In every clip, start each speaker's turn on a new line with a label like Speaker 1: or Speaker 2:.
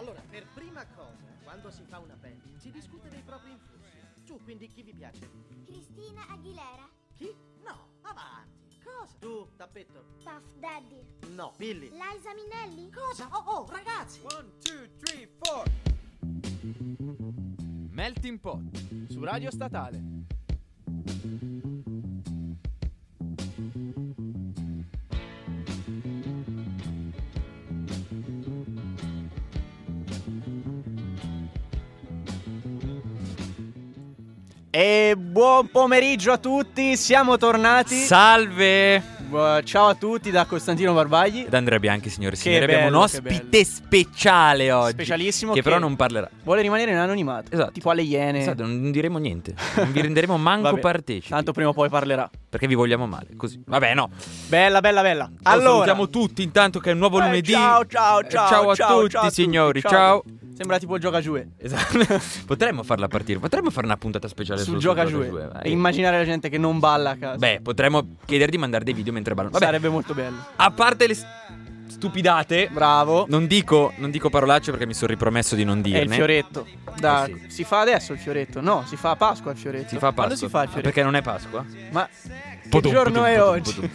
Speaker 1: Allora, per prima cosa, quando si fa una band, si discute dei propri influssi. Su, quindi chi vi piace?
Speaker 2: Cristina Aguilera.
Speaker 1: Chi? No, avanti. Cosa? Tu, tappetto.
Speaker 2: Puff Daddy.
Speaker 1: No, Billy.
Speaker 2: Liza Minnelli.
Speaker 1: Cosa? Oh, oh, ragazzi!
Speaker 3: One, two, three, four.
Speaker 4: Melting Pot su Radio Statale.
Speaker 3: E buon pomeriggio a tutti, siamo tornati.
Speaker 4: Salve!
Speaker 3: Bu- Ciao a tutti da Costantino Barbagli.
Speaker 4: Ed Andrea Bianchi, signore e signori. Abbiamo un
Speaker 3: bello,
Speaker 4: ospite speciale oggi.
Speaker 3: Specialissimo
Speaker 4: Che,
Speaker 3: che-
Speaker 4: però non parlerà.
Speaker 3: Vuole rimanere in anonimato.
Speaker 4: Esatto.
Speaker 3: Tipo alle iene.
Speaker 4: Esatto, non diremo niente. Non vi renderemo manco partecipi.
Speaker 3: Tanto prima o poi parlerà.
Speaker 4: Perché vi vogliamo male. Così. Vabbè, no.
Speaker 3: Bella, bella, bella.
Speaker 4: Allora,
Speaker 3: Allora,
Speaker 4: salutiamo tutti intanto che è un nuovo
Speaker 3: Eh,
Speaker 4: lunedì.
Speaker 3: Ciao, ciao,
Speaker 4: Eh,
Speaker 3: ciao.
Speaker 4: ciao a
Speaker 3: ciao,
Speaker 4: tutti,
Speaker 3: ciao
Speaker 4: signori.
Speaker 3: ciao.
Speaker 4: Ciao.
Speaker 3: Sembra tipo il gioca giù.
Speaker 4: Esatto. Potremmo farla partire. Potremmo fare una puntata speciale
Speaker 3: Sul
Speaker 4: su
Speaker 3: gioca giù. E immaginare la gente che non balla a casa.
Speaker 4: Beh, potremmo chiedere di mandare dei video mentre ballano. Vabbè,
Speaker 3: Sarebbe molto bello.
Speaker 4: a parte le stupidate,
Speaker 3: Bravo.
Speaker 4: non dico, non dico parolacce perché mi sono ripromesso di non
Speaker 3: È
Speaker 4: dirne.
Speaker 3: il fioretto. Da-
Speaker 4: Eh sì.
Speaker 3: Si fa adesso il fioretto? No, si fa a Pasqua il fioretto.
Speaker 4: Si fa a
Speaker 3: Quando
Speaker 4: Pasqua.
Speaker 3: si fa il
Speaker 4: Ah,
Speaker 3: fioretto?
Speaker 4: Perché non è Pasqua?
Speaker 3: Ma che
Speaker 4: Podum,
Speaker 3: giorno
Speaker 4: podum,
Speaker 3: è
Speaker 4: podum,
Speaker 3: oggi?
Speaker 4: podum.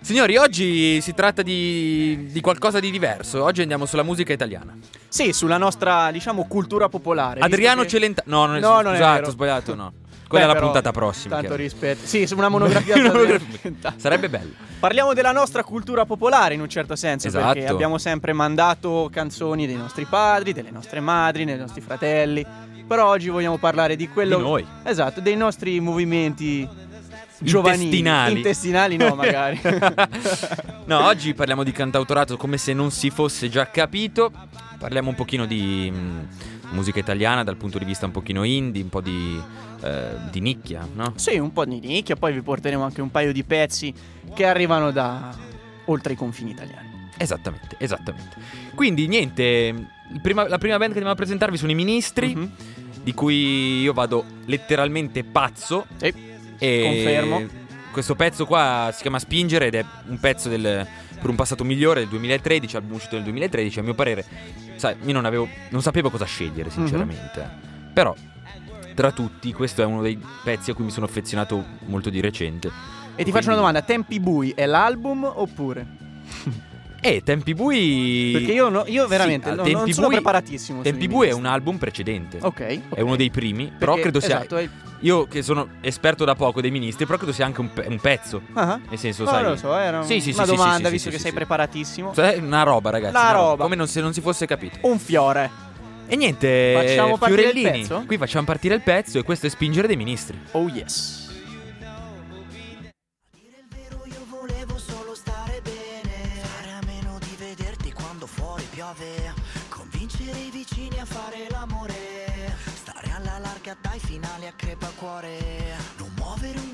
Speaker 4: Signori, oggi si tratta di, di qualcosa di diverso. Oggi andiamo sulla musica italiana.
Speaker 3: Sì, sulla nostra, diciamo, cultura popolare. visto
Speaker 4: Adriano
Speaker 3: che-
Speaker 4: Celentano. No, non è,
Speaker 3: No, non è
Speaker 4: scusate,
Speaker 3: vero.
Speaker 4: ho sbagliato, no.
Speaker 3: Beh,
Speaker 4: Quella è la puntata prossima.
Speaker 3: Tanto rispetto. Sì, una monografia.
Speaker 4: Una monografia. Sarebbe bello.
Speaker 3: Parliamo della nostra cultura popolare in un certo senso, perché
Speaker 4: Esatto.
Speaker 3: abbiamo sempre mandato canzoni dei nostri padri, delle nostre madri, dei nostri fratelli. Però oggi vogliamo parlare di quello
Speaker 4: Di noi.
Speaker 3: Esatto, dei nostri movimenti giovanili.
Speaker 4: Intestinali.
Speaker 3: Intestinali no, magari.
Speaker 4: no, oggi parliamo di cantautorato come se non si fosse già capito. Parliamo un pochino di mh, musica italiana dal punto di vista un pochino indie, un po' di, eh, di nicchia, no?
Speaker 3: sì, un po' di nicchia, poi vi porteremo anche un paio di pezzi che arrivano da oltre i confini italiani.
Speaker 4: Esattamente, esattamente. Quindi niente, prima- la prima band che andiamo a presentarvi sono i Ministri,
Speaker 3: Mhm.
Speaker 4: di cui io vado letteralmente pazzo.
Speaker 3: Sì,
Speaker 4: E
Speaker 3: confermo.
Speaker 4: Questo pezzo qua si chiama Spingere ed è un pezzo del per un passato migliore del 2013, album uscito nel 2013, a mio parere, sai, io non avevo non sapevo cosa scegliere,
Speaker 3: Mhm.
Speaker 4: sinceramente. Però tra tutti questo è uno dei pezzi a cui mi sono affezionato molto di recente.
Speaker 3: E ti faccio una domanda, Tempi Bui è l'album oppure?
Speaker 4: E Tempi Bui
Speaker 3: Perché io, no- io
Speaker 4: Sì,
Speaker 3: veramente
Speaker 4: ah,
Speaker 3: non,
Speaker 4: Tempi
Speaker 3: non sono
Speaker 4: Bui-
Speaker 3: preparatissimo.
Speaker 4: Tempi Bui è un album precedente.
Speaker 3: Ok.
Speaker 4: È
Speaker 3: ok.
Speaker 4: uno dei primi, però
Speaker 3: Perché-
Speaker 4: credo sia
Speaker 3: Esatto, è...
Speaker 4: io che sono esperto da poco dei ministri, però credo sia anche un, pe- un pezzo.
Speaker 3: Ah,
Speaker 4: Nel senso,
Speaker 3: no,
Speaker 4: sai.
Speaker 3: non lo so, era
Speaker 4: Sì, sì,
Speaker 3: una
Speaker 4: sì, sì,
Speaker 3: domanda,
Speaker 4: sì, sì,
Speaker 3: visto
Speaker 4: sì,
Speaker 3: che
Speaker 4: sì,
Speaker 3: sei
Speaker 4: sì.
Speaker 3: preparatissimo.
Speaker 4: Cioè, una roba, ragazzi.
Speaker 3: La
Speaker 4: una
Speaker 3: roba.
Speaker 4: Come non, se non si fosse capito.
Speaker 3: Un fiore.
Speaker 4: E niente,
Speaker 3: Facciamo partire il
Speaker 4: Fiorellini.
Speaker 3: pezzo?
Speaker 4: Qui facciamo partire il pezzo e questo è Spingere dei ministri.
Speaker 3: Oh yes.
Speaker 5: Dai finali a crepacuore. Non muovere un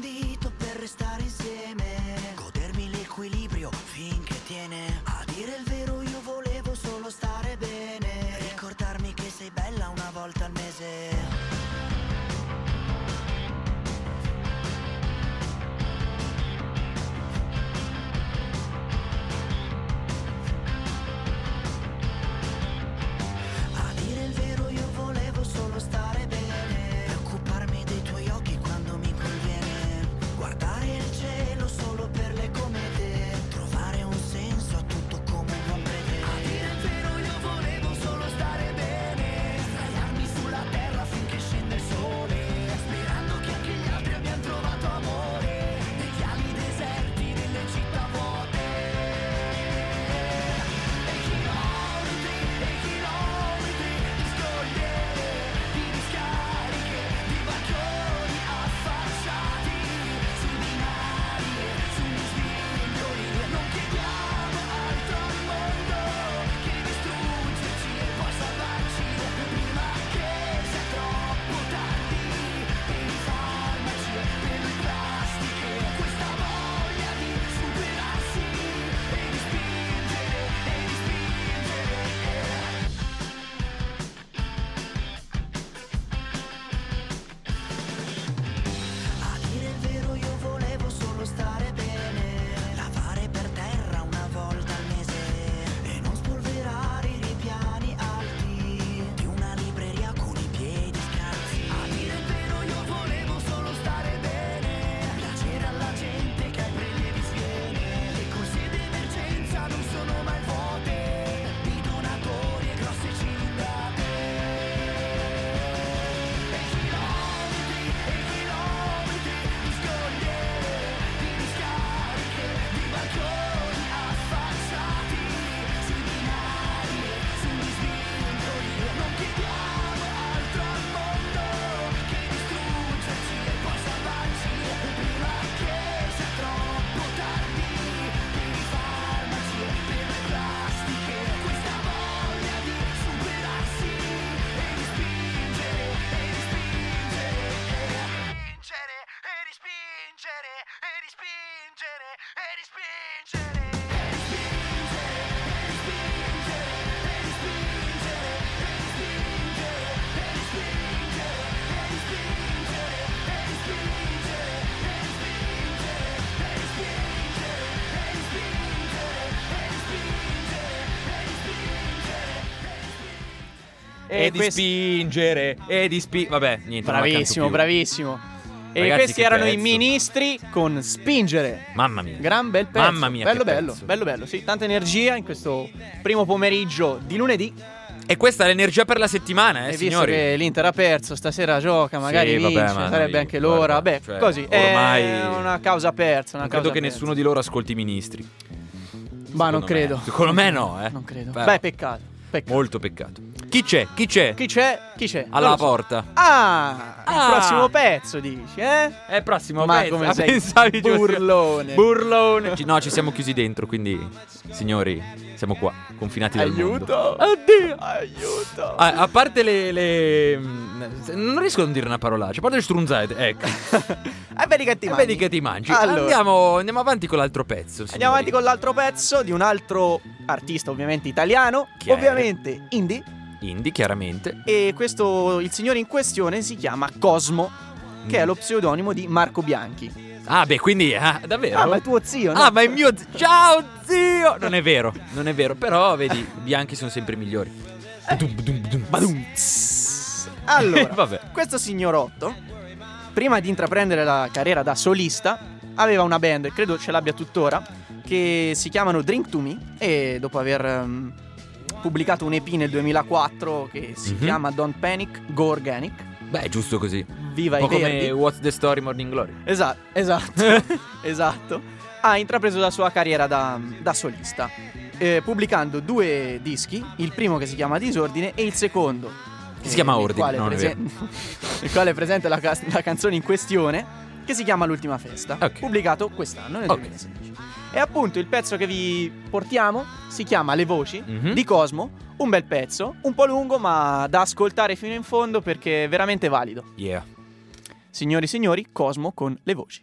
Speaker 3: E
Speaker 4: E, di spingere. E di spi... Vabbè, niente.
Speaker 3: Bravissimo, bravissimo. E
Speaker 4: Ragazzi,
Speaker 3: questi erano i
Speaker 4: pezzo.
Speaker 3: ministri con Spingere.
Speaker 4: Mamma mia.
Speaker 3: Gran bel pezzo.
Speaker 4: Mamma mia,
Speaker 3: Bello bello,
Speaker 4: pezzo.
Speaker 3: bello bello, sì, tanta energia in questo primo pomeriggio di lunedì.
Speaker 4: E questa è l'energia per la settimana, eh,
Speaker 3: e visto
Speaker 4: signori.
Speaker 3: che l'Inter ha perso, stasera gioca, magari
Speaker 4: Sì, vabbè,
Speaker 3: vince,
Speaker 4: ma
Speaker 3: sarebbe
Speaker 4: noi-
Speaker 3: anche l'ora.
Speaker 4: guarda,
Speaker 3: Beh,
Speaker 4: cioè,
Speaker 3: così,
Speaker 4: ormai-
Speaker 3: è una causa persa, una
Speaker 4: Non credo
Speaker 3: causa
Speaker 4: che
Speaker 3: persa.
Speaker 4: nessuno di loro ascolti i ministri.
Speaker 3: Ma non
Speaker 4: Secondo me.
Speaker 3: credo.
Speaker 4: Secondo me no, eh.
Speaker 3: Non credo.
Speaker 4: Però-
Speaker 3: Beh, peccato. peccato.
Speaker 4: Molto peccato. Chi c'è? Chi c'è?
Speaker 3: Chi c'è? Chi c'è?
Speaker 4: Alla
Speaker 3: so.
Speaker 4: porta.
Speaker 3: Ah, il
Speaker 4: Ah.
Speaker 3: prossimo pezzo dici, eh?
Speaker 4: È prossimo
Speaker 3: Ma
Speaker 4: pezzo.
Speaker 3: come
Speaker 4: Ah,
Speaker 3: sei
Speaker 4: pensavi
Speaker 3: burlone.
Speaker 4: Burlone. No, ci siamo chiusi dentro, quindi signori, siamo qua, confinati dal mondo.
Speaker 3: Aiuto! Oddio! Aiuto!
Speaker 4: Ah, a parte le, le- mm, Non riesco a non dire una parolaccia. A parte le strunzate, ecco.
Speaker 3: E vedi che ti
Speaker 4: E
Speaker 3: mangi.
Speaker 4: vedi che ti mangi.
Speaker 3: Allora.
Speaker 4: Andiamo, andiamo avanti con l'altro pezzo.
Speaker 3: Andiamo avanti
Speaker 4: signori.
Speaker 3: con l'altro pezzo di un altro artista, ovviamente italiano,
Speaker 4: Chi è?
Speaker 3: ovviamente indie.
Speaker 4: Indie, chiaramente.
Speaker 3: E questo, il signore in questione si chiama Cosmo, che è lo pseudonimo di Marco Bianchi.
Speaker 4: Ah, beh, quindi. Ah, davvero?
Speaker 3: Ah, ma è tuo zio, no?
Speaker 4: Ah, ma è mio zio. Ciao, zio! Non è vero, non è vero. Però, vedi, i bianchi sono sempre migliori.
Speaker 3: Tss. Allora,
Speaker 4: Vabbè.
Speaker 3: questo signorotto, prima di intraprendere la carriera da solista, aveva una band, credo ce l'abbia tuttora, che si chiamano Drink to Me e dopo aver ehm, pubblicato un EP nel 2004 che si
Speaker 4: Mhm.
Speaker 3: chiama Don't Panic, Go Organic,
Speaker 4: Beh, giusto così.
Speaker 3: viva
Speaker 4: Un
Speaker 3: i
Speaker 4: po'
Speaker 3: verdi.
Speaker 4: come What's the Story Morning Glory.
Speaker 3: Esatto, esatto, esatto. Ha intrapreso la sua carriera da, da solista, eh, pubblicando due dischi, il primo che si chiama Disordine e il secondo
Speaker 4: Che si chiama
Speaker 3: nel
Speaker 4: Ordine,
Speaker 3: quale
Speaker 4: non è
Speaker 3: presen- nel quale è presente la, ca- la canzone in questione, che si chiama L'ultima festa,
Speaker 4: Ok.
Speaker 3: pubblicato quest'anno nel
Speaker 4: Ok.
Speaker 3: 2016. E appunto il pezzo che vi portiamo si chiama Le voci
Speaker 4: Mhm.
Speaker 3: di Cosmo, un bel pezzo, un po' lungo ma da ascoltare fino in fondo perché è veramente valido.
Speaker 4: Yeah.
Speaker 3: Signori e signori, Cosmo con le voci.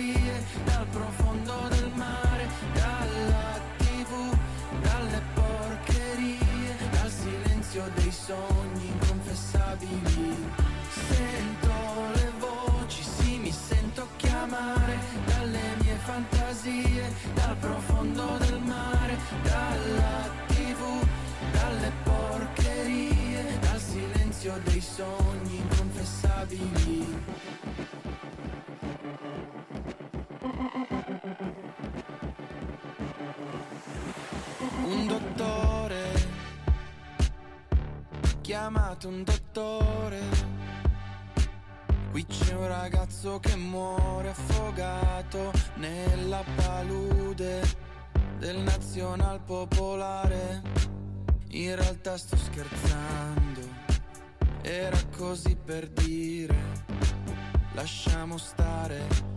Speaker 6: Fantasie, dal profondo del mare, dalla tv, dalle porcherie, dal silenzio dei sogni inconfessabili. Sento le voci, sì, mi sento chiamare dalle mie fantasie, dal profondo del mare, dalla tv, dalle porcherie, dal silenzio dei sogni inconfessabili. Chiamato un dottore. Qui c'è un ragazzo che muore affogato nella palude del Nazional Popolare. In realtà sto scherzando, era così per dire, lasciamo stare.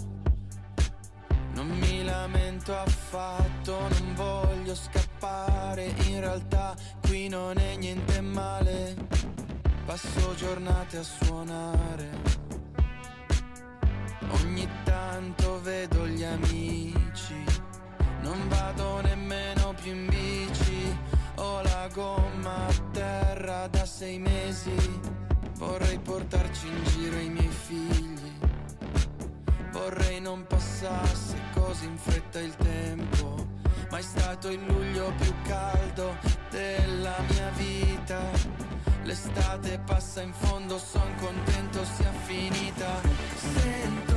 Speaker 6: Non mi lamento affatto, non voglio scappare, in realtà qui non è niente male. Passo giornate a suonare. Ogni tanto vedo gli amici, non vado nemmeno più in bici. Ho la gomma a terra da sei mesi. Vorrei portarci in giro i miei figli. Vorrei non passasse così in fretta il tempo. Ma è stato il luglio più caldo della mia vita. L'estate passa in fondo, son contento sia finita. Sento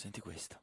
Speaker 6: Senti questo.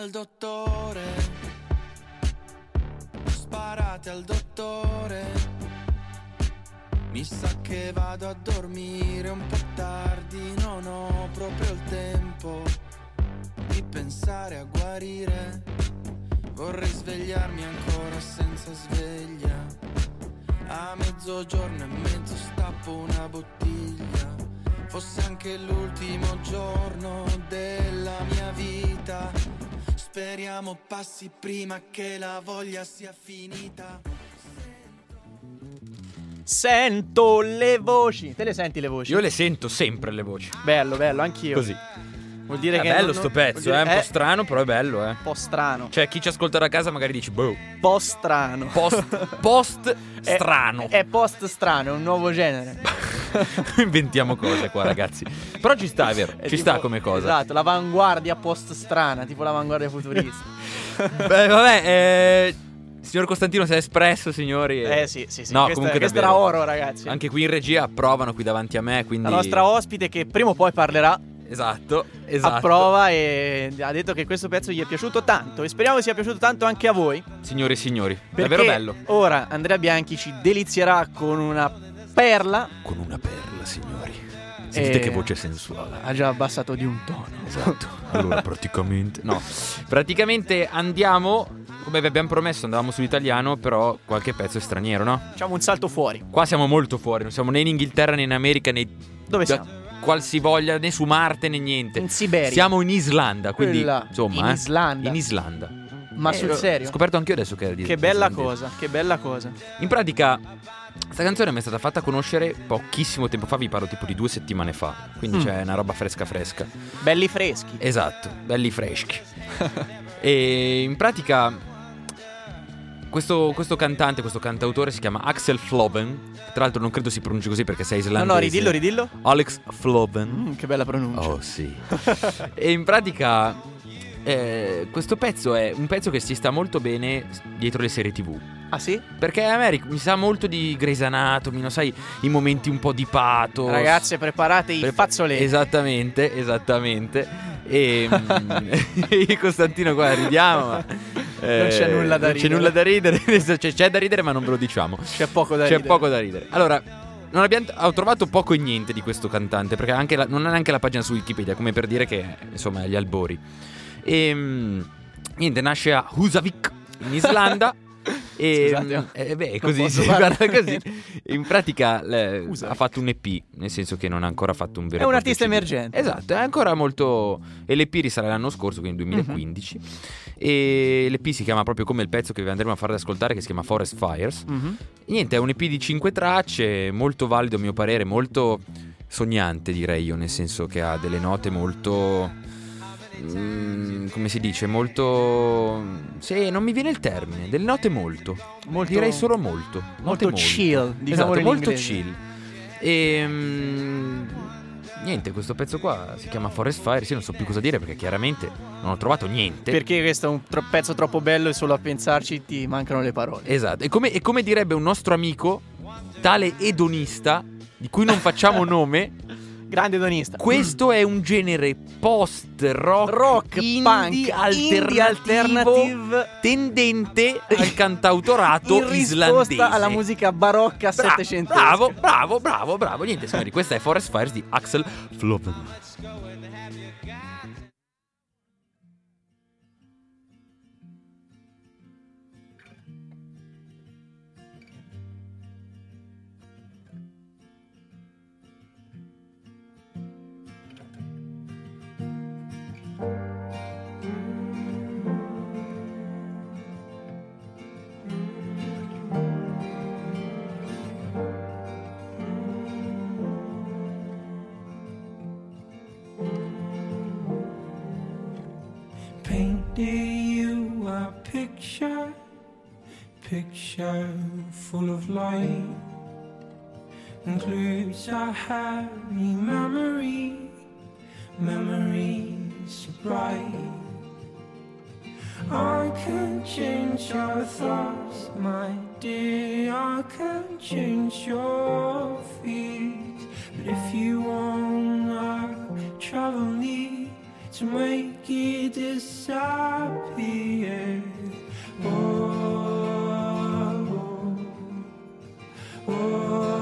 Speaker 6: Al dottore. Sparate al dottore. Mi sa che vado a dormire un po' tardi, non ho proprio il tempo di pensare a guarire. Vorrei svegliarmi ancora senza sveglia. A mezzogiorno e mezzo stappo una bottiglia. Fosse anche l'ultimo giorno della mia vita. Speriamo passi prima che la voglia sia finita.
Speaker 3: Sento le voci. Te le senti le voci?
Speaker 4: Io le sento sempre le voci.
Speaker 3: Bello, bello, anch'io.
Speaker 4: Così.
Speaker 3: Vuol dire
Speaker 4: È
Speaker 3: che
Speaker 4: bello
Speaker 3: non-
Speaker 4: sto pezzo,
Speaker 3: dire-
Speaker 4: è un po' strano, però è bello, eh.
Speaker 3: Un po' strano.
Speaker 4: Cioè, chi ci ascolta da casa magari dice, boh,
Speaker 3: Un po' strano.
Speaker 4: post, post
Speaker 3: È-
Speaker 4: strano.
Speaker 3: È, post strano, è un nuovo genere.
Speaker 4: Inventiamo cose qua, ragazzi. Però ci sta, è vero.
Speaker 3: È
Speaker 4: ci
Speaker 3: tipo-
Speaker 4: sta come cosa.
Speaker 3: Esatto, l'avanguardia post strana, tipo l'avanguardia futurista.
Speaker 4: Beh, vabbè, eh, signor Costantino si è espresso, signori.
Speaker 3: eh sì, sì, sì.
Speaker 4: No,
Speaker 3: questa,
Speaker 4: comunque
Speaker 3: questa era oro, ragazzi.
Speaker 4: Anche qui in regia approvano qui davanti a me, quindi...
Speaker 3: La nostra ospite che prima o poi parlerà
Speaker 4: Esatto, esatto.
Speaker 3: approva e ha detto che questo pezzo gli è piaciuto tanto e speriamo sia piaciuto tanto anche a voi.
Speaker 4: Signori e signori, davvero bello.
Speaker 3: ora Andrea Bianchi ci delizierà con una perla.
Speaker 4: Con una perla, signori. Sentite
Speaker 3: Eh,
Speaker 4: che voce sensuale.
Speaker 3: Ha già abbassato di un tono.
Speaker 4: Esatto. Allora, praticamente. No. Praticamente andiamo. Come vi abbiamo promesso, andavamo sull'italiano, però qualche pezzo è straniero, no?
Speaker 3: Facciamo un salto fuori.
Speaker 4: Qua siamo molto fuori, non siamo né in Inghilterra né in America né
Speaker 3: Dove
Speaker 4: da
Speaker 3: siamo?
Speaker 4: qualsivoglia né su Marte né niente.
Speaker 3: In Siberia.
Speaker 4: Siamo in Islanda, quindi
Speaker 3: Quella-
Speaker 4: insomma,
Speaker 3: in
Speaker 4: eh,
Speaker 3: Islanda.
Speaker 4: in Islanda.
Speaker 3: Ma
Speaker 4: Eh,
Speaker 3: sul
Speaker 4: ho
Speaker 3: serio?
Speaker 4: scoperto anche io adesso che era di
Speaker 3: Che bella
Speaker 4: islandese.
Speaker 3: cosa, che bella cosa.
Speaker 4: In pratica, questa canzone mi è stata fatta conoscere pochissimo tempo fa, vi parlo tipo di due settimane fa. Quindi
Speaker 3: Mm.
Speaker 4: c'è una roba fresca fresca.
Speaker 3: Belli freschi.
Speaker 4: Esatto, belli freschi. e in pratica questo, questo cantante, questo cantautore si chiama Axel Floven. Tra l'altro non credo si pronunci così perché sei
Speaker 3: No,
Speaker 4: islandese.
Speaker 3: no, ridillo, ridillo.
Speaker 4: Alex Floven.
Speaker 3: Mm, che bella pronuncia.
Speaker 4: Oh sì. e in pratica eh, questo pezzo è un pezzo che si sta molto bene dietro le serie tv.
Speaker 3: Ah sì?
Speaker 4: Perché a me ric- mi sa molto di Grey's Anatomy, non sai, i momenti un po' di pato.
Speaker 3: Ragazze, preparate i
Speaker 4: Per-
Speaker 3: fazzoletti.
Speaker 4: Esattamente, esattamente. E io Costantino qua ridiamo, ma eh,
Speaker 3: Non c'è nulla da ridere.
Speaker 4: C'è nulla da ridere, c'è, c'è da ridere, ma non ve lo diciamo.
Speaker 3: C'è poco da
Speaker 4: C'è
Speaker 3: ridere.
Speaker 4: poco da ridere. Allora, non abbiamo, ho trovato poco e niente di questo cantante, perché anche la- non ha neanche la pagina su Wikipedia, come per dire che insomma è agli albori. E mm, niente, nasce a Husavik, in Islanda. E
Speaker 3: Scusate,
Speaker 4: mm, eh, beh, così si guarda così. In pratica le- ha fatto un EP, nel senso che non ha ancora fatto un vero
Speaker 3: È un
Speaker 4: e
Speaker 3: artista
Speaker 4: CD.
Speaker 3: emergente.
Speaker 4: Esatto, è ancora molto. E l'EP risale l'anno scorso, quindi 2015. E l'EP si chiama proprio come il pezzo che vi andremo a fare ascoltare, che si chiama Forest Fires.
Speaker 3: Mhm.
Speaker 4: Niente, è un EP di 5 tracce, molto valido a mio parere, molto sognante direi io, nel senso che ha delle note molto... mm, come si dice? Molto... Sì, non mi viene il termine, delle note molto.
Speaker 3: Molto-
Speaker 4: Direi solo molto. Note
Speaker 3: molto chill, diciamolo
Speaker 4: Esatto, molto chill. E... mm, Niente, questo pezzo qua si chiama Forest Fires, io non so più cosa dire perché chiaramente non ho trovato niente.
Speaker 3: Perché questo è un tro- pezzo troppo bello e solo a pensarci ti mancano le parole.
Speaker 4: Esatto, e come, e come direbbe un nostro amico, tale edonista, di cui non facciamo nome,
Speaker 3: Grande donista.
Speaker 4: questo è un genere post-rock,
Speaker 3: Rock,
Speaker 4: indie,
Speaker 3: punk, indie
Speaker 4: alternativo,
Speaker 3: alternative
Speaker 4: tendente al cantautorato
Speaker 3: in
Speaker 4: islandese.
Speaker 3: alla musica barocca
Speaker 4: Bra-
Speaker 3: settecentesca.
Speaker 4: Bravo, bravo, bravo, bravo. Niente, signori, questa è Forest Fires di Axel Floppen.
Speaker 6: Picture full of light. Includes a happy memory, memories bright. I can change your thoughts, my dear. I can change your fears. But if you wanna travel me
Speaker 7: to make it disappear. Oh, oh,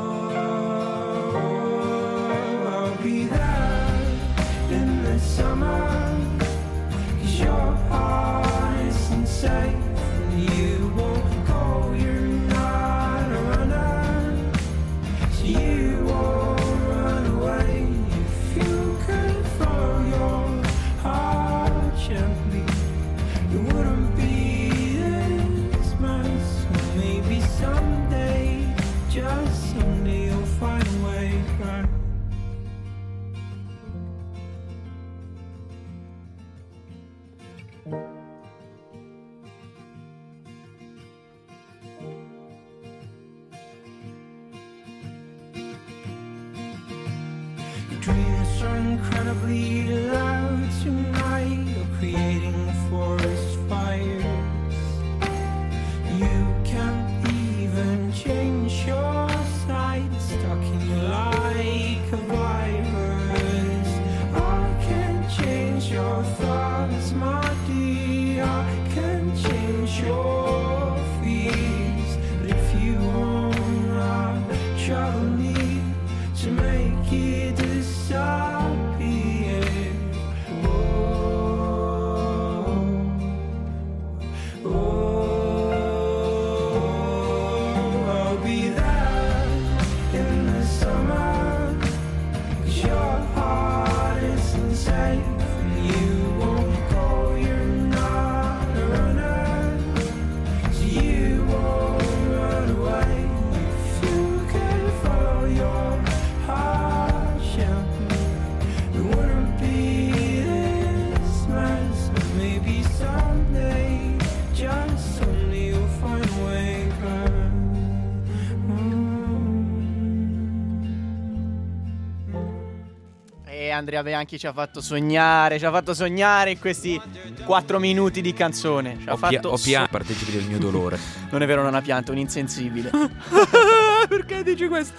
Speaker 3: Andrea Bianchi ci ha fatto sognare, ci ha fatto sognare in questi 4 minuti di canzone. Ci ha
Speaker 4: pia-
Speaker 3: fatto
Speaker 4: ho
Speaker 3: so-
Speaker 4: pianto, partecipi del mio dolore.
Speaker 3: Non è vero, non ha pianto, un insensibile.
Speaker 4: Perché dici questo?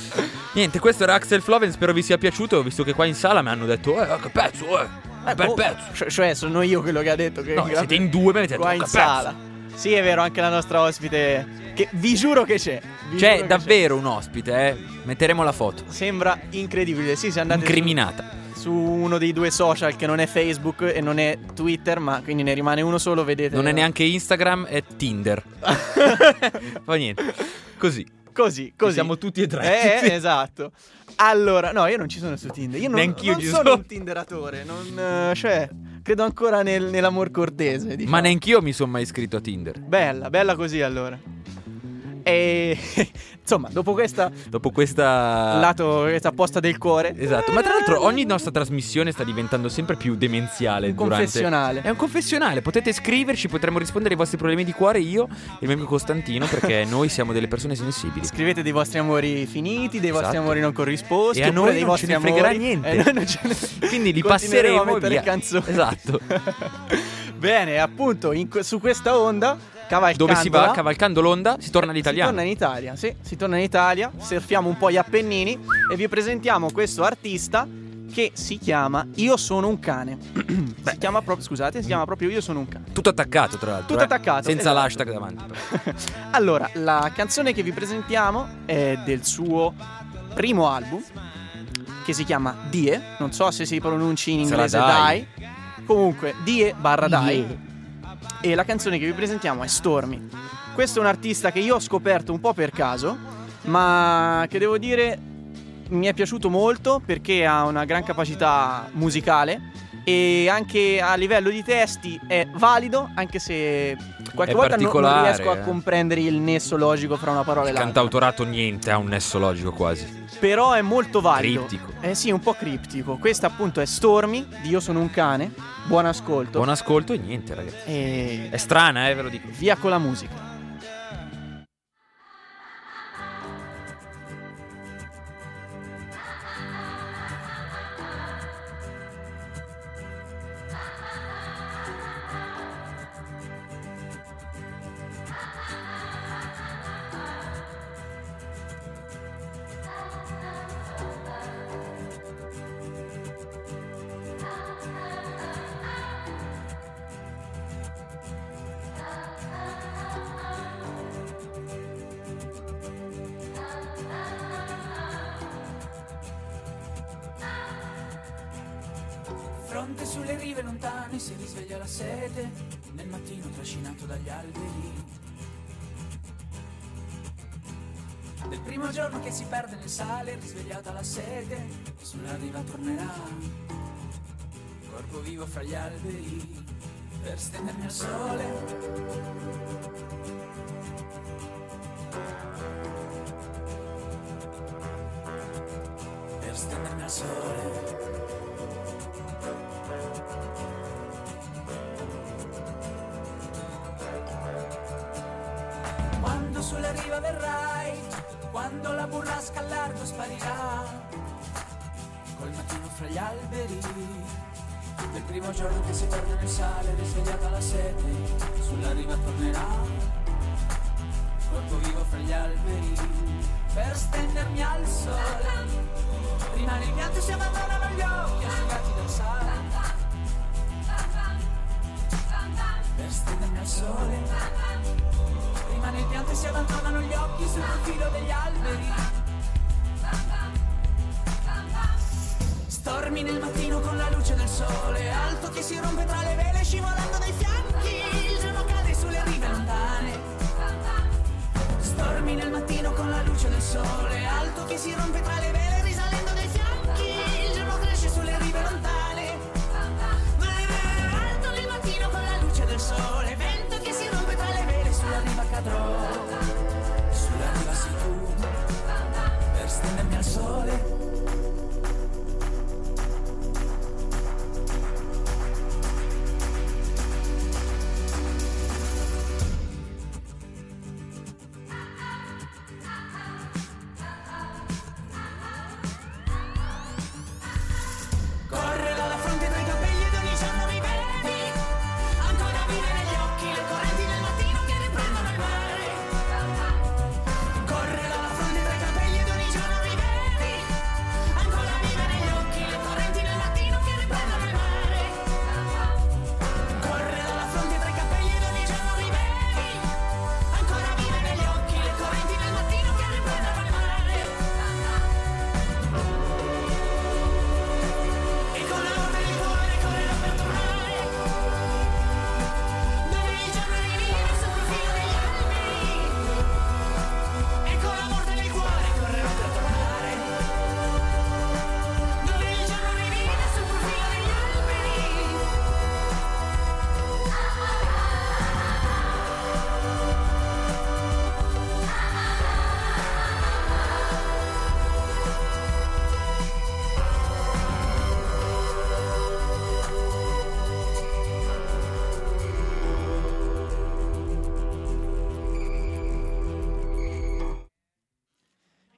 Speaker 4: Niente, questo era Axel Floven, spero vi sia piaciuto, visto che qua in sala mi hanno detto, eh, che pezzo, eh,
Speaker 3: Eh,
Speaker 4: bel
Speaker 3: oh,
Speaker 4: pezzo.
Speaker 3: Cioè, sono io quello che ha detto che
Speaker 4: No, siete in due, me ne siete
Speaker 3: qua in
Speaker 4: che
Speaker 3: sala. Sì, è vero, anche la nostra ospite che vi giuro che c'è. Vi
Speaker 4: C'è davvero un ospite, eh. Metteremo la foto.
Speaker 3: c'è. Sembra incredibile. Sì, se andate su,
Speaker 4: Incriminata.
Speaker 3: su uno dei due social che non è Facebook e non è Twitter, ma quindi ne rimane uno solo, vedete.
Speaker 4: Non è neanche Instagram, è Tinder. Fa niente. Così.
Speaker 3: Così, così.
Speaker 4: Siamo tutti e tre.
Speaker 3: Eh,
Speaker 4: Sì.
Speaker 3: esatto. Allora, no, io non ci sono su Tinder. Io non,
Speaker 4: Neanch'io
Speaker 3: non
Speaker 4: ci
Speaker 3: sono
Speaker 4: sono.
Speaker 3: un Tinderatore. Non, eh, cioè, credo ancora nel- nell'amor cortese. Diciamo.
Speaker 4: Ma neanch'io mi sono mai iscritto a Tinder.
Speaker 3: Bella, bella così allora. E insomma, dopo questa
Speaker 4: Dopo questa.
Speaker 3: lato, questa posta del cuore.
Speaker 4: Esatto, ma tra l'altro ogni nostra trasmissione sta diventando sempre più demenziale. durante-
Speaker 3: confessionale.
Speaker 4: È un confessionale, potete scriverci, potremo rispondere ai vostri problemi di cuore io e il mio amico Costantino perché noi siamo delle persone sensibili.
Speaker 3: Scrivete dei vostri amori finiti, dei vostri
Speaker 4: Esatto.
Speaker 3: amori non corrisposti.
Speaker 4: E a noi
Speaker 3: dei
Speaker 4: non
Speaker 3: vostri
Speaker 4: ce ne fregherà
Speaker 3: amori.
Speaker 4: niente.
Speaker 3: E noi non ce ne-
Speaker 4: Quindi li passeremo
Speaker 3: a mettere
Speaker 4: via.
Speaker 3: canzoni.
Speaker 4: Esatto.
Speaker 3: Bene, appunto, in su questa onda,
Speaker 4: Dove si va? Cavalcando l'onda, si torna
Speaker 3: Si
Speaker 4: all'italiano.
Speaker 3: torna in Italia, sì, si torna in Italia, surfiamo un po' gli Appennini e vi presentiamo questo artista che si chiama Io sono un cane. si chiama proprio, scusate, si chiama proprio Io sono un cane.
Speaker 4: Tutto attaccato, tra l'altro.
Speaker 3: Tutto
Speaker 4: eh.
Speaker 3: attaccato,
Speaker 4: Senza
Speaker 3: esatto.
Speaker 4: l'hashtag davanti.
Speaker 3: Allora, la canzone che vi presentiamo è del suo primo album che si chiama Die, non so se si pronunci in inglese
Speaker 4: Dai.
Speaker 3: Comunque, Die barra Dai.
Speaker 4: Yeah.
Speaker 3: E la canzone che vi presentiamo è Stormy. Questo è un artista che io ho scoperto un po' per caso, ma che devo dire mi è piaciuto molto perché ha una gran capacità musicale e anche a livello di testi è valido, anche se qualche
Speaker 4: È
Speaker 3: volta non- non riesco a
Speaker 4: eh.
Speaker 3: comprendere il nesso logico fra una parola e
Speaker 4: Il
Speaker 3: l'altra.
Speaker 4: cantautorato niente, ha un nesso logico quasi.
Speaker 3: Però è molto valido.
Speaker 4: Criptico.
Speaker 3: Eh sì, un po' criptico. Questa appunto è Stormy di Io sono un cane. Buon ascolto.
Speaker 4: Buon ascolto e niente, ragazzi.
Speaker 3: E
Speaker 4: È strana, eh, ve lo dico.
Speaker 3: via con la musica.
Speaker 6: Ristorante sulle rive lontane, si risveglia la sete, nel mattino trascinato dagli alberi. Del primo giorno che si perde nel sale, risvegliata la sete, sulla riva tornerà. Corpo vivo fra gli alberi, per stendermi al sole. Giorno che si perde nel sale, risvegliata la sete, sulla riva tornerà, corpo vivo fra gli alberi, per stendermi al sole, rimane il pianto si abbandonano gli occhi asciugati dal sale, per stendermi al sole. Rimane il pianto si abbandonano gli occhi sul profilo degli alberi. Stormi nel mattino con la luce del sole, alto che si rompe tra le vele scivolando dai fianchi. Il giorno cade sulle rive lontane. Stormi nel mattino con la luce del sole, alto che si rompe tra le vele risalendo dai fianchi. Il giorno cresce sulle rive lontane.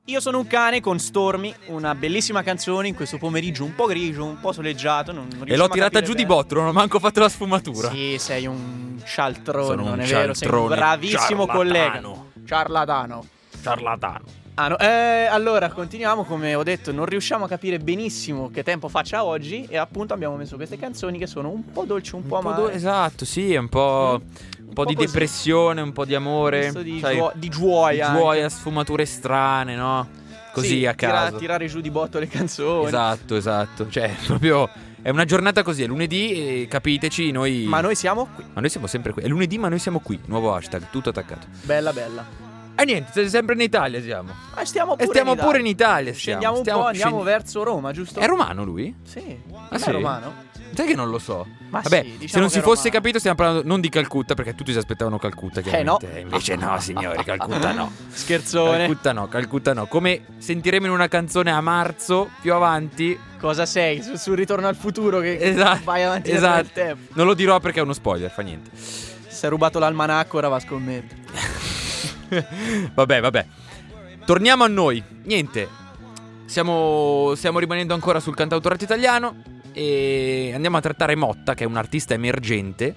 Speaker 3: Io sono un cane con Stormy, una bellissima canzone in questo pomeriggio un po' grigio, un po' soleggiato. Non, non
Speaker 4: E l'ho tirata giù di
Speaker 3: bene.
Speaker 4: botto, non ho manco fatto la sfumatura.
Speaker 3: Sì, sei un cialtrone,
Speaker 4: Sono un
Speaker 3: non è vero? Sei un bravissimo collega.
Speaker 4: ciarlatano.
Speaker 3: Ciarlatano.
Speaker 4: Ciarlatano.
Speaker 3: Ah, no, eh, allora, continuiamo, come ho detto, non riusciamo a capire benissimo che tempo faccia oggi e appunto abbiamo messo queste canzoni che sono un po' dolci, un po'
Speaker 4: Un po'
Speaker 3: amare.
Speaker 4: do- esatto, sì, è un po', un po' di
Speaker 3: così.
Speaker 4: depressione, un po' di amore,
Speaker 3: di,
Speaker 4: sai,
Speaker 3: giuo- di gioia. anche.
Speaker 4: gioia, sfumature strane, no? Così
Speaker 3: Sì,
Speaker 4: a
Speaker 3: tira-
Speaker 4: caso.
Speaker 3: tirare giù di botto le canzoni.
Speaker 4: Esatto, esatto. Cioè, proprio è una giornata così, è lunedì e capiteci, noi
Speaker 3: Ma noi siamo qui.
Speaker 4: ma noi siamo sempre qui. È lunedì, ma noi siamo qui. Nuovo hashtag, tutto attaccato.
Speaker 3: Bella, bella.
Speaker 4: E niente, se- sempre in Italia siamo.
Speaker 3: Ma stiamo
Speaker 4: E
Speaker 3: pure
Speaker 4: stiamo
Speaker 3: in Italia.
Speaker 4: pure in Italia. stiamo.
Speaker 3: Scendiamo un
Speaker 4: Stiamo-
Speaker 3: po', andiamo
Speaker 4: scendi-
Speaker 3: verso Roma, giusto?
Speaker 4: È romano lui?
Speaker 3: Sì.
Speaker 4: Ah, sì?
Speaker 3: è romano?
Speaker 4: Sai che non lo so.
Speaker 3: Ma
Speaker 4: Vabbè,
Speaker 3: sì, diciamo
Speaker 4: se non si fosse
Speaker 3: romano.
Speaker 4: capito, stiamo parlando non di Calcutta, perché tutti si aspettavano Calcutta,
Speaker 3: Eh, no.
Speaker 4: E Invece no, signori, Calcutta no.
Speaker 3: Scherzone.
Speaker 4: Calcutta no, Calcutta no. Come sentiremo in una canzone a marzo, più avanti.
Speaker 3: Cosa sei? Su- sul ritorno al futuro che
Speaker 4: Esatto.
Speaker 3: vai avanti
Speaker 4: esatto.
Speaker 3: nel tempo.
Speaker 4: Non lo dirò perché è uno spoiler, fa niente.
Speaker 3: Si è rubato l'almanacco, ora va a scommettere.
Speaker 4: vabbè, vabbè. Torniamo a noi. Niente. Siamo, stiamo rimanendo ancora sul cantautorato italiano e andiamo a trattare Motta, che è un artista emergente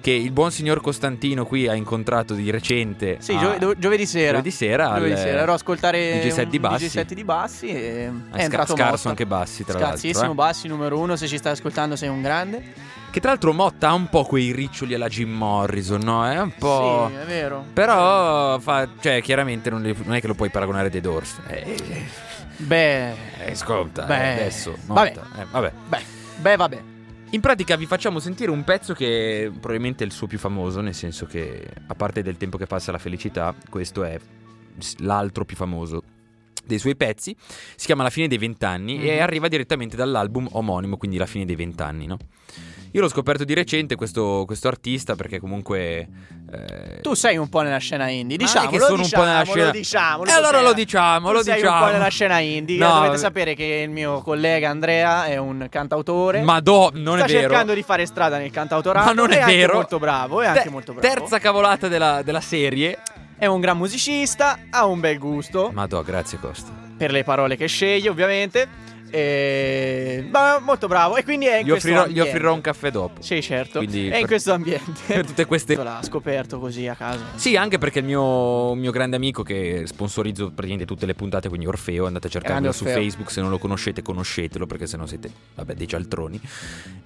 Speaker 4: che il buon signor Costantino qui ha incontrato di recente.
Speaker 3: Sì,
Speaker 4: a-
Speaker 3: gio- do- giovedì sera.
Speaker 4: Giovedì sera. al-
Speaker 3: Giovedì sera ero a ascoltare
Speaker 4: DJ set di bassi.
Speaker 3: DJ set di bassi e
Speaker 4: Hai
Speaker 3: è
Speaker 4: sca-
Speaker 3: entrato
Speaker 4: scarso
Speaker 3: Motta.
Speaker 4: anche bassi, tra l'altro.
Speaker 3: Scarsissimo,
Speaker 4: eh.
Speaker 3: bassi numero uno, se ci stai ascoltando sei un grande.
Speaker 4: Che tra l'altro Motta ha un po' quei riccioli alla Jim Morrison, no? È un po'.
Speaker 3: Sì, è vero.
Speaker 4: Però, fa, cioè, chiaramente non, li- non è che lo puoi paragonare a The Doors. Eh,
Speaker 3: Beh,
Speaker 4: eh, sconta,
Speaker 3: Beh,
Speaker 4: eh, adesso.
Speaker 3: vabbè.
Speaker 4: Eh, vabbè.
Speaker 3: beh, beh, vabbè.
Speaker 4: In pratica vi facciamo sentire un pezzo che probabilmente è il suo più famoso, nel senso che a parte del tempo che passa la felicità, questo è l'altro più famoso dei suoi pezzi. Si chiama La fine dei vent'anni e
Speaker 3: Mhm.
Speaker 4: arriva direttamente dall'album omonimo, quindi La fine dei vent'anni, no? Io l'ho scoperto di recente questo, questo artista perché comunque... eh,
Speaker 3: Tu sei un po' nella scena indie,
Speaker 4: è
Speaker 3: diciamo.
Speaker 4: che sono un po' nella scena-
Speaker 3: Lo diciamo,
Speaker 4: E allora lo diciamo, lo
Speaker 3: sei un
Speaker 4: diciamo.
Speaker 3: po' nella scena indie.
Speaker 4: No,
Speaker 3: Dovete sapere che il mio collega Andrea è un cantautore.
Speaker 4: Ma do, non
Speaker 3: sta
Speaker 4: è vero.
Speaker 3: cercando di fare strada nel cantautorato.
Speaker 4: Ma non è
Speaker 3: anche
Speaker 4: vero.
Speaker 3: molto bravo, è
Speaker 4: Te-
Speaker 3: anche molto bravo.
Speaker 4: Terza cavolata della, della serie.
Speaker 3: È un gran musicista, ha un bel gusto.
Speaker 4: Ma do, grazie Costa.
Speaker 3: per le parole che sceglie, ovviamente. E... Ma molto bravo. E quindi è in
Speaker 4: Gli
Speaker 3: questo
Speaker 4: offrirò, gli offrirò un caffè dopo.
Speaker 3: Sì, certo.
Speaker 4: Quindi
Speaker 3: è in
Speaker 4: per-
Speaker 3: questo ambiente.
Speaker 4: per tutte queste-
Speaker 3: L'ha scoperto così a caso.
Speaker 4: Sì, anche perché il mio, mio grande amico che sponsorizzo praticamente tutte le puntate, quindi Orfeo, andate a cercarlo su. Facebook, se non lo conoscete conoscetelo perché sennò siete, vabbè, dei cialtroni.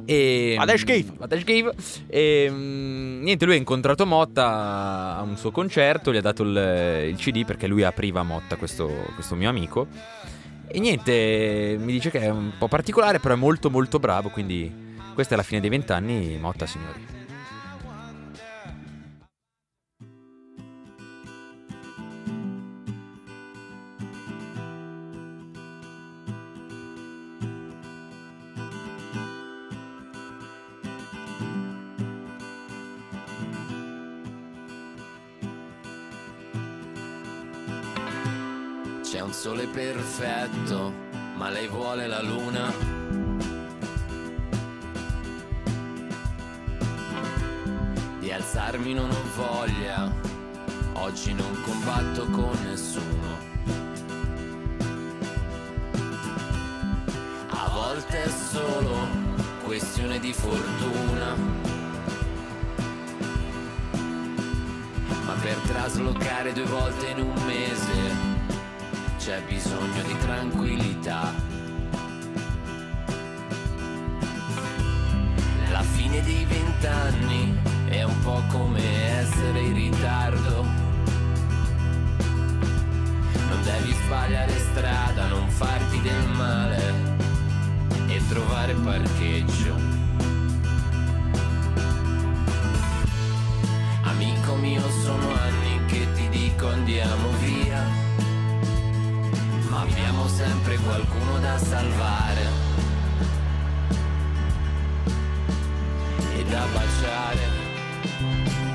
Speaker 4: E,
Speaker 3: Fate schifo.
Speaker 4: Fate schifo. E mm, niente, lui ha incontrato Motta a un suo concerto, gli ha dato il, il CD perché lui apriva Motta, questo, questo mio amico. E niente, mi dice che è un po' particolare, però è molto molto bravo, quindi questa è la fine dei vent'anni, Motta signori.
Speaker 8: Perfetto, ma lei vuole la luna. Di alzarmi non ho voglia, oggi non combatto con nessuno. A volte è solo questione di fortuna. Ma per traslocare due volte in un mese c'è bisogno di tranquillità. La fine dei vent'anni è un po' come essere in ritardo. Non devi sbagliare strada, non farti del male e trovare parcheggio. Amico mio, sono anni che ti dico andiamo via abbiamo sempre qualcuno da salvare e da baciare.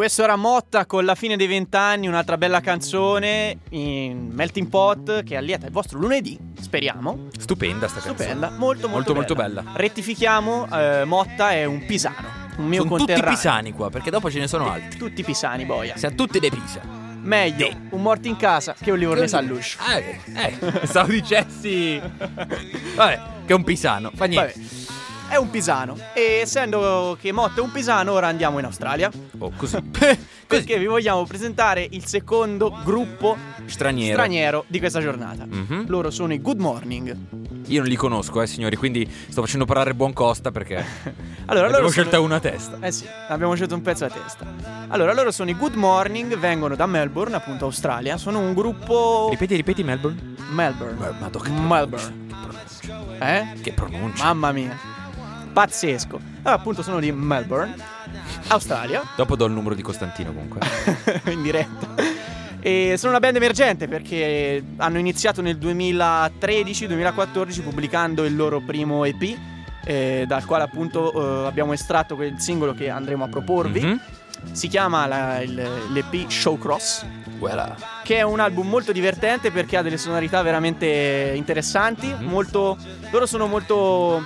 Speaker 3: Questo era Motta con la fine dei vent'anni, un'altra bella canzone in Melting Pot che allieta il vostro lunedì, speriamo.
Speaker 4: Stupenda sta canzone.
Speaker 3: Stupenda, molto molto,
Speaker 4: Molto, molto bella.
Speaker 3: Rettifichiamo, eh, Motta è un pisano, un mio
Speaker 4: Sono tutti pisani qua, perché dopo ce ne sono altri.
Speaker 3: Tutti pisani, boia.
Speaker 4: Siamo tutti dei pisa.
Speaker 3: Meglio un morto in casa che un livornese all'uscio.
Speaker 4: Eh, eh, stavo dicessi. Vabbè, che è un pisano. Fa niente.
Speaker 3: Vabbè. È un pisano. E essendo che Motta è un pisano, ora andiamo in Australia.
Speaker 4: Oh, così.
Speaker 3: Perché vi vogliamo presentare il secondo gruppo
Speaker 4: Straniero.
Speaker 3: straniero di questa giornata.
Speaker 4: Mhm.
Speaker 3: Loro sono i Good Morning.
Speaker 4: Io non li conosco, eh, signori, quindi sto facendo parlare buon costa perché
Speaker 3: Allora,
Speaker 4: abbiamo
Speaker 3: sono-
Speaker 4: scelta una a testa.
Speaker 3: Eh sì, abbiamo scelto un pezzo a testa. Allora, loro sono i Good Morning, vengono da Melbourne, appunto Australia. Sono un gruppo
Speaker 4: Ripeti, ripeti Melbourne.
Speaker 3: Melbourne.
Speaker 4: Madonna, che
Speaker 3: Melbourne. Eh?
Speaker 4: Che pronuncia.
Speaker 3: Mamma mia. Pazzesco. Allora, appunto sono di Melbourne, Australia,
Speaker 4: Dopo do il numero di Costantino comunque.
Speaker 3: in diretta. E sono una band emergente perché hanno iniziato nel 2013-2014 pubblicando il loro primo EP, eh, dal quale appunto eh, abbiamo estratto quel singolo che andremo a proporvi.
Speaker 4: Mhm.
Speaker 3: Si chiama la- il- l'EP Showcross,
Speaker 4: Voilà.
Speaker 3: che è un album molto divertente perché ha delle sonorità veramente interessanti.
Speaker 4: Mhm.
Speaker 3: Molto, loro sono molto,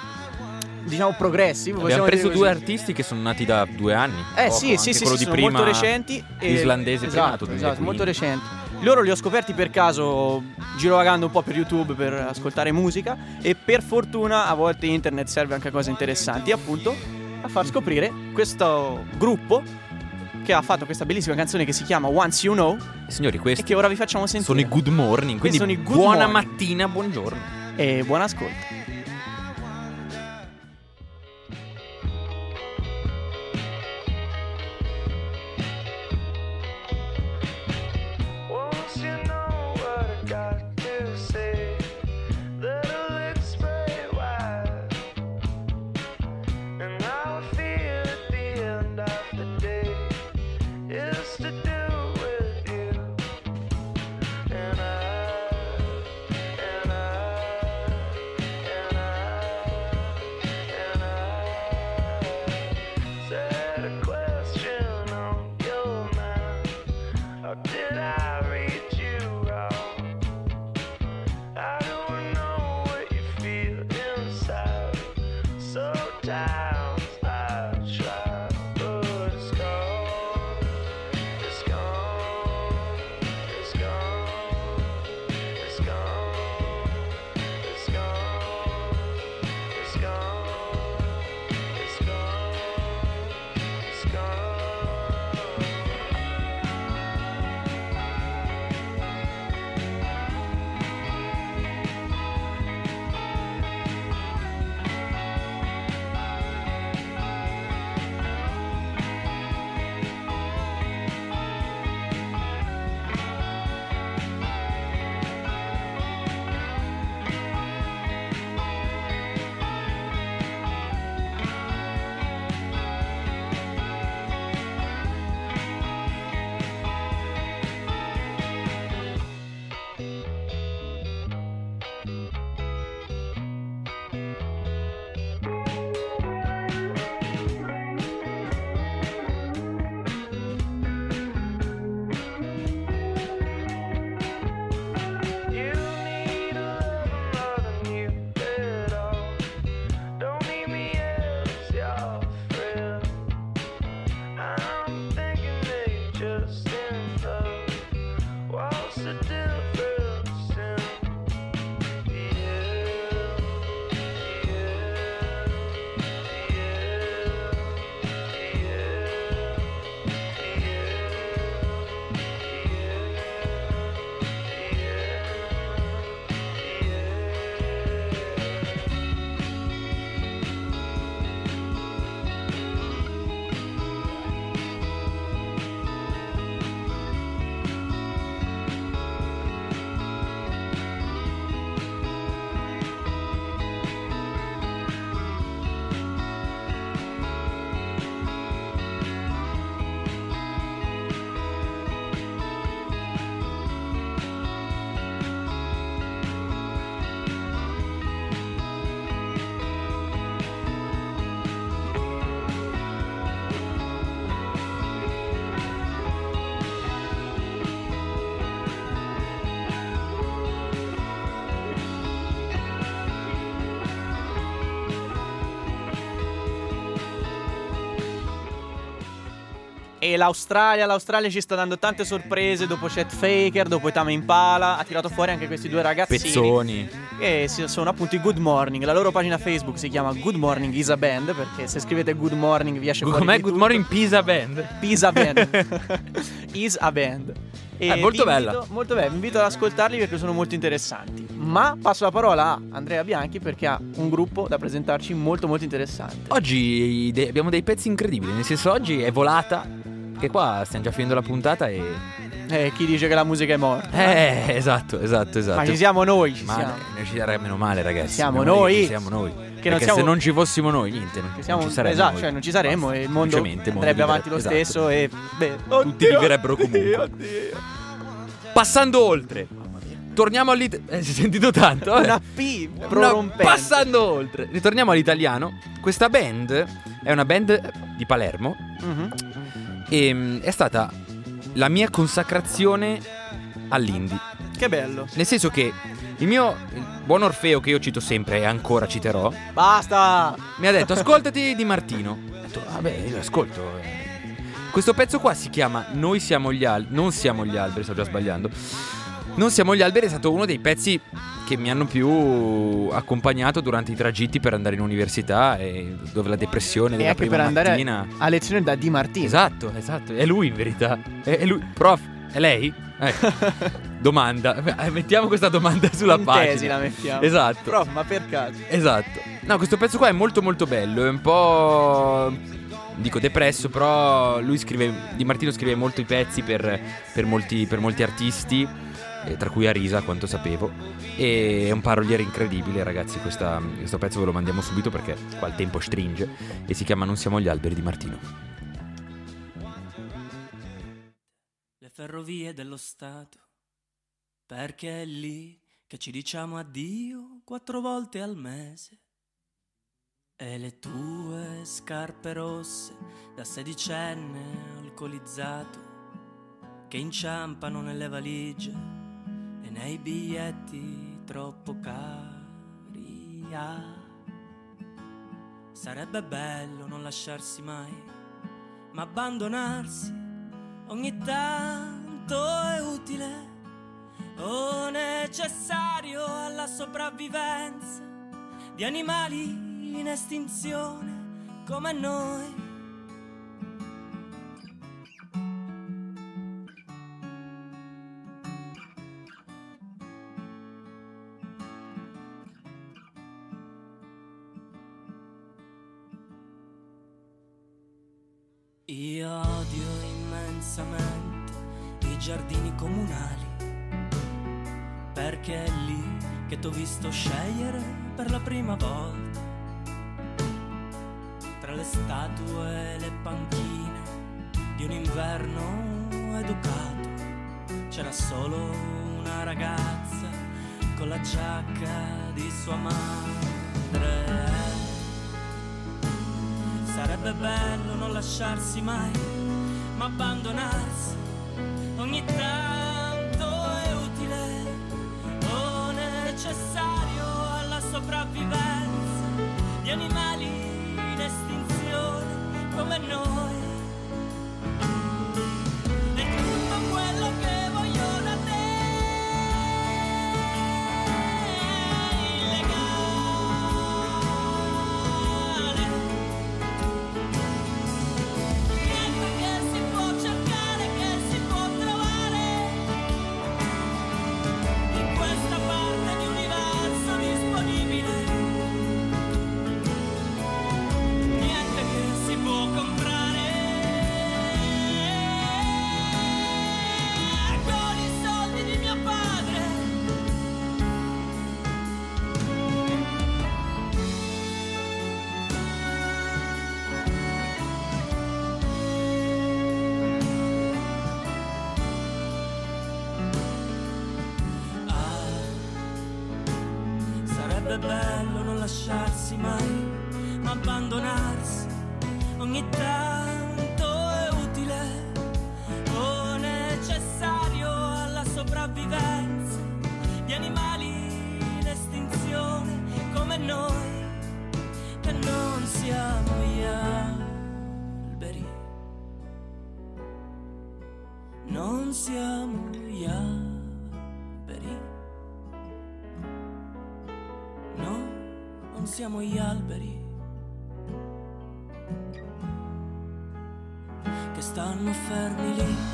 Speaker 3: diciamo, progressive.
Speaker 4: Abbiamo preso due artisti che sono nati da due anni.
Speaker 3: Eh
Speaker 4: Poco,
Speaker 3: sì, sì, sì,
Speaker 4: quello
Speaker 3: sì,
Speaker 4: di
Speaker 3: sono
Speaker 4: prima,
Speaker 3: molto recenti. e-
Speaker 4: Islandese prima,
Speaker 3: esatto,
Speaker 4: tu
Speaker 3: esatto,
Speaker 4: 2015.
Speaker 3: molto recenti. Loro li ho scoperti per caso girovagando un po' per YouTube per ascoltare musica e per fortuna a volte internet serve anche a cose interessanti, appunto a far scoprire questo gruppo che ha fatto questa bellissima canzone che si chiama Once You Know
Speaker 4: Signori,
Speaker 3: e
Speaker 4: questi
Speaker 3: che ora vi facciamo sentire.
Speaker 4: sono i good morning. Quindi
Speaker 3: sono i good
Speaker 4: buona
Speaker 3: morning.
Speaker 4: mattina, buongiorno.
Speaker 3: E buon ascolto. E l'Australia, l'Australia ci sta dando tante sorprese dopo Chet Faker, dopo Tame Impala, ha tirato fuori anche questi due ragazzini
Speaker 4: Pezzoni.
Speaker 3: che si- sono appunto i Good Morning. La loro pagina Facebook si chiama Good Morning Is a Band perché se scrivete Good Morning vi esce fuori
Speaker 4: Com'è Good
Speaker 3: tutto.
Speaker 4: Morning Pisa Band?
Speaker 3: Pisa Band. Is a Band. E
Speaker 4: Eh, molto bella.
Speaker 3: invito- molto bella, vi invito ad ascoltarli perché sono molto interessanti. Ma passo la parola a Andrea Bianchi perché ha un gruppo da presentarci molto molto interessante.
Speaker 4: Oggi abbiamo dei pezzi incredibili, nel senso oggi è volata, che qua stiamo già finendo la puntata e...
Speaker 3: Eh, chi dice che la musica è morta?
Speaker 4: Eh, esatto, esatto, esatto.
Speaker 3: Ma ci siamo noi, ci
Speaker 4: Ma
Speaker 3: siamo.
Speaker 4: noi ci sarà meno male, ragazzi.
Speaker 3: Siamo
Speaker 4: Meno
Speaker 3: noi.
Speaker 4: che siamo noi.
Speaker 3: Che non siamo-
Speaker 4: se non ci fossimo noi, niente, non,
Speaker 3: siamo-
Speaker 4: non ci saremmo.
Speaker 3: esatto,
Speaker 4: noi.
Speaker 3: cioè non ci saremmo
Speaker 4: Basta,
Speaker 3: e il mondo andrebbe avanti lo
Speaker 4: vivrebbe-
Speaker 3: stesso
Speaker 4: esatto.
Speaker 3: e beh,
Speaker 4: Tutti
Speaker 3: oddio,
Speaker 4: vivrebbero comunque.
Speaker 3: oddio.
Speaker 4: Passando oltre. Torniamo all'italiano. Eh, si è sentito tanto. vabbè.
Speaker 3: Una P prorompente.
Speaker 4: passando oltre. Ritorniamo all'italiano. Questa band è una band di Palermo
Speaker 3: Mhm.
Speaker 4: E mm, è stata la mia consacrazione all'indie.
Speaker 3: Che bello.
Speaker 4: Nel senso che il mio buon Orfeo, che io cito sempre e ancora citerò,
Speaker 3: Basta.
Speaker 4: mi ha detto ascoltati Di Martino. Ho detto, vabbè, io l'ascolto. eh. Questo pezzo qua si chiama Noi siamo gli alberi. Non siamo gli alberi, sto già sbagliando. Non siamo gli alberi è stato uno dei pezzi che mi hanno più accompagnato durante i tragitti per andare in università e dove la depressione
Speaker 3: E
Speaker 4: della
Speaker 3: anche
Speaker 4: prima
Speaker 3: per andare
Speaker 4: mattina.
Speaker 3: a lezione da Di Martino.
Speaker 4: Esatto, esatto, è lui in verità. È, è lui. Prof, è lei? Ecco. Domanda. Eh, Mettiamo questa domanda sulla
Speaker 3: In
Speaker 4: pagina.
Speaker 3: tesi la mettiamo.
Speaker 4: Esatto.
Speaker 3: Prof, ma per caso.
Speaker 4: Esatto. No, questo pezzo qua è molto molto bello, è un po' dico depresso, però lui scrive Di Martino scrive molti pezzi per, per molti, per molti artisti, eh, tra cui Arisa, quanto sapevo. E è un paroliere incredibile, ragazzi. questa- questo pezzo ve lo mandiamo subito perché qua il tempo stringe. E si chiama Non siamo gli alberi di Martino.
Speaker 9: le ferrovie dello Stato, perché è lì che ci diciamo addio quattro volte al mese. E le tue scarpe rosse da sedicenne alcolizzato, che inciampano nelle valigie nei biglietti troppo cari. Ah, sarebbe bello non lasciarsi mai, ma abbandonarsi ogni tanto è utile o necessario alla sopravvivenza di animali in estinzione come noi. Io odio immensamente i giardini comunali, perché è lì che t'ho visto scegliere per la prima volta. Tra le statue e le panchine di un inverno educato, c'era solo una ragazza con la giacca di sua madre. Sarebbe bello non lasciarsi mai, ma abbandonarsi. Ogni tanto è utile o necessario alla sopravvivenza di animali sarebbe bello non lasciarsi mai, ma abbandonarsi ogni tanto è utile o necessario alla sopravvivenza di animali in estinzione come noi, che non siamo gli alberi. siamo siamo gli alberi. Che stanno fermi lì.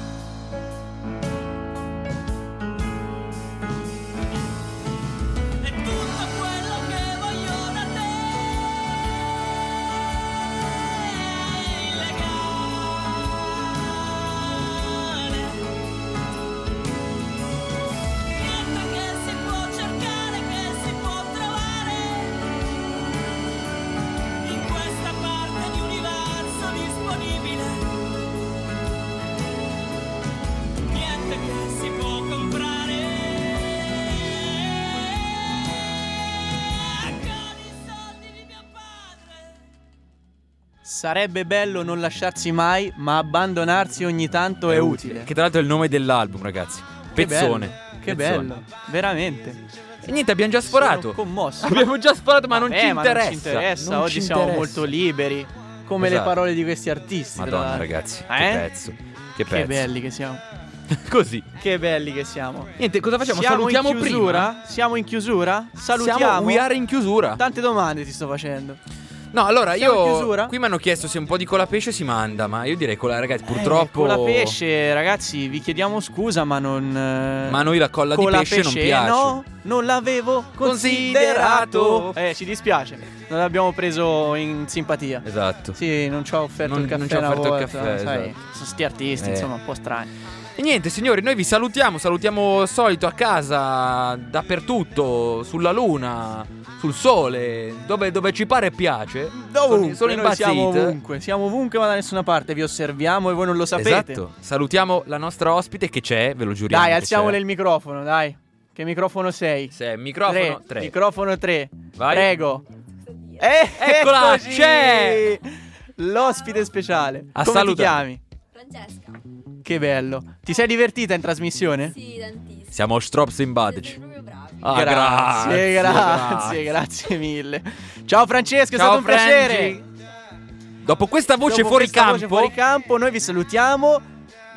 Speaker 3: Sarebbe bello non lasciarsi mai, ma abbandonarsi ogni tanto è, utile.
Speaker 4: Che tra l'altro è il nome dell'album, ragazzi.
Speaker 3: Che
Speaker 4: Pezzone.
Speaker 3: bello, Che
Speaker 4: Pezzone.
Speaker 3: bello, veramente.
Speaker 4: E niente, abbiamo già sforato.
Speaker 3: Sono commosso.
Speaker 4: Abbiamo già sforato, ma non ci
Speaker 3: ma
Speaker 4: interessa.
Speaker 3: Non ci interessa.
Speaker 4: Non
Speaker 3: Oggi
Speaker 4: ci
Speaker 3: siamo
Speaker 4: interessa.
Speaker 3: molto liberi. Come le
Speaker 4: Esatto.
Speaker 3: parole di questi artisti.
Speaker 4: Madonna, ragazzi. Che
Speaker 3: Eh?
Speaker 4: pezzo. Che
Speaker 3: Che
Speaker 4: pezzo.
Speaker 3: belli che siamo.
Speaker 4: Così.
Speaker 3: Che belli che siamo.
Speaker 4: Niente, cosa facciamo?
Speaker 3: Siamo
Speaker 4: Salutiamo
Speaker 3: in chiusura?
Speaker 4: prima.
Speaker 3: Siamo in chiusura? Salutiamo.
Speaker 4: Siamo, we are in chiusura.
Speaker 3: Tante domande ti sto facendo.
Speaker 4: No, allora
Speaker 3: Siamo
Speaker 4: io.
Speaker 3: chiusura?
Speaker 4: Qui mi hanno chiesto se un po' di colapesce si manda, ma io direi cola, ragazzi, purtroppo.
Speaker 3: Eh, con la pesce, ragazzi, vi chiediamo scusa, ma non. eh,
Speaker 4: Ma a noi la colla di
Speaker 3: con la
Speaker 4: pesce non piace.
Speaker 3: No, non l'avevo considerato.
Speaker 4: Considerato.
Speaker 3: Eh, ci dispiace. Non l'abbiamo preso in simpatia.
Speaker 4: Esatto.
Speaker 3: Sì, non ci ha offerto
Speaker 4: Non-
Speaker 3: il caffè
Speaker 4: non ci ha offerto il
Speaker 3: volta,
Speaker 4: caffè,
Speaker 3: sai,
Speaker 4: esatto.
Speaker 3: sono sti artisti,
Speaker 4: Eh.
Speaker 3: insomma, un po' strani.
Speaker 4: E niente, signori, noi vi salutiamo. Salutiamo solito a casa, dappertutto, sulla luna, sul sole, dove, dove ci pare e piace.
Speaker 3: Dovunque,
Speaker 4: sono, sono
Speaker 3: siamo ovunque, siamo ovunque ma da nessuna parte, vi osserviamo e voi non lo sapete.
Speaker 4: Esatto. Salutiamo la nostra ospite che c'è, ve lo giuriamo.
Speaker 3: Dai, alziamole
Speaker 4: c'è.
Speaker 3: il microfono, dai. Che microfono sei?
Speaker 4: Sì, microfono 3.
Speaker 3: Microfono 3.
Speaker 4: Vai.
Speaker 3: Prego. Eh,
Speaker 4: Eccola,
Speaker 3: eccoci!
Speaker 4: c'è!
Speaker 3: L'ospite speciale.
Speaker 4: A
Speaker 3: Come
Speaker 4: salutare.
Speaker 3: ti chiami?
Speaker 10: Francesca.
Speaker 3: Che bello. Ti sei divertita in strasmissione?
Speaker 10: Sì, tantissimo.
Speaker 4: Siamo strop
Speaker 10: Siete
Speaker 4: simpatici.
Speaker 10: proprio bravi.
Speaker 4: Ah,
Speaker 3: grazie, grazie, grazie, mille. Ciao Francesco, è
Speaker 4: Ciao,
Speaker 3: stato un piacere.
Speaker 4: Frangi. Dopo questa voce
Speaker 3: Dopo
Speaker 4: fuori
Speaker 3: questa
Speaker 4: campo,
Speaker 3: voce fuori campo, noi vi salutiamo.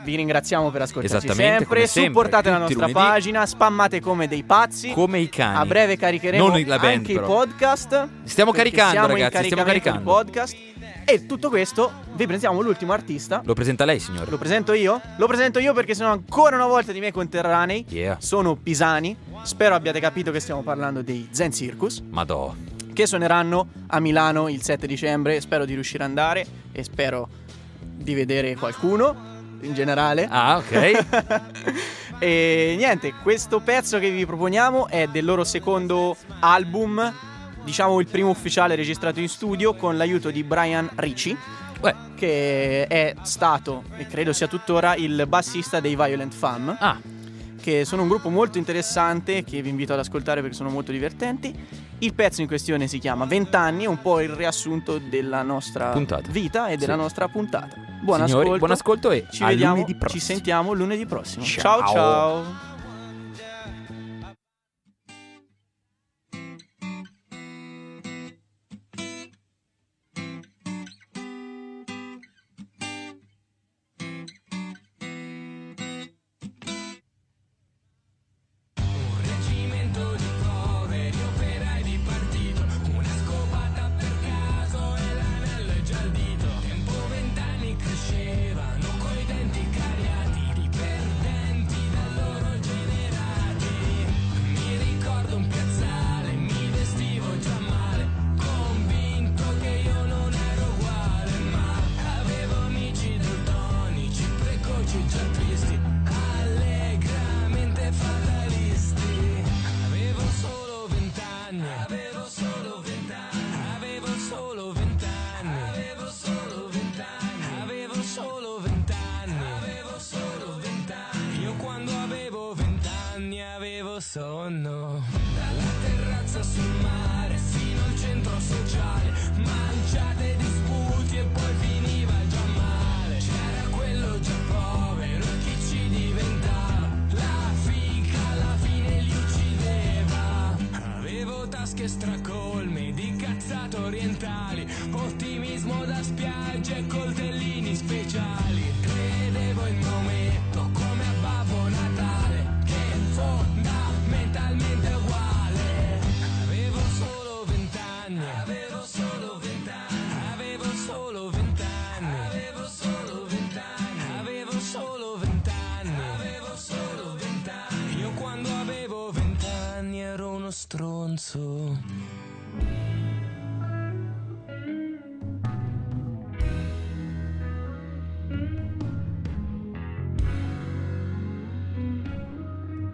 Speaker 3: Vi ringraziamo per ascoltarci
Speaker 4: Esattamente,
Speaker 3: sempre.
Speaker 4: come sempre,
Speaker 3: Supportate la nostra
Speaker 4: lunedì.
Speaker 3: pagina, spammate come dei pazzi.
Speaker 4: come i cani.
Speaker 3: A breve caricheremo
Speaker 4: band,
Speaker 3: anche
Speaker 4: però.
Speaker 3: i podcast.
Speaker 4: Stiamo caricando, ragazzi, stiamo caricando.
Speaker 3: podcast. E tutto questo vi presentiamo l'ultimo artista.
Speaker 4: Lo presenta lei, signore.
Speaker 3: Lo presento io? Lo presento io perché sono ancora una volta di miei conterranei.
Speaker 4: Yeah.
Speaker 3: Sono pisani. Spero abbiate capito che stiamo parlando dei Zen Circus.
Speaker 4: Madò.
Speaker 3: Che suoneranno a Milano il 7 dicembre. Spero di riuscire ad andare. E spero di vedere qualcuno in generale.
Speaker 4: Ah, ok.
Speaker 3: e niente, questo pezzo che vi proponiamo è del loro secondo album, diciamo il primo ufficiale registrato in studio con l'aiuto di Brian Ricci,
Speaker 4: Beh,
Speaker 3: che è stato e credo sia tuttora il bassista dei Violent Femme,
Speaker 4: ah,
Speaker 3: che sono un gruppo molto interessante che vi invito ad ascoltare perché sono molto divertenti. Il pezzo in questione si chiama Vent'anni, è un po' il riassunto della nostra
Speaker 4: Puntata.
Speaker 3: vita e della
Speaker 4: Sì.
Speaker 3: nostra puntata. Buon
Speaker 4: signori,
Speaker 3: ascolto.
Speaker 4: buon ascolto e
Speaker 3: Ci vediamo, ci sentiamo lunedì prossimo.
Speaker 4: Ciao.
Speaker 3: ciao. ciao.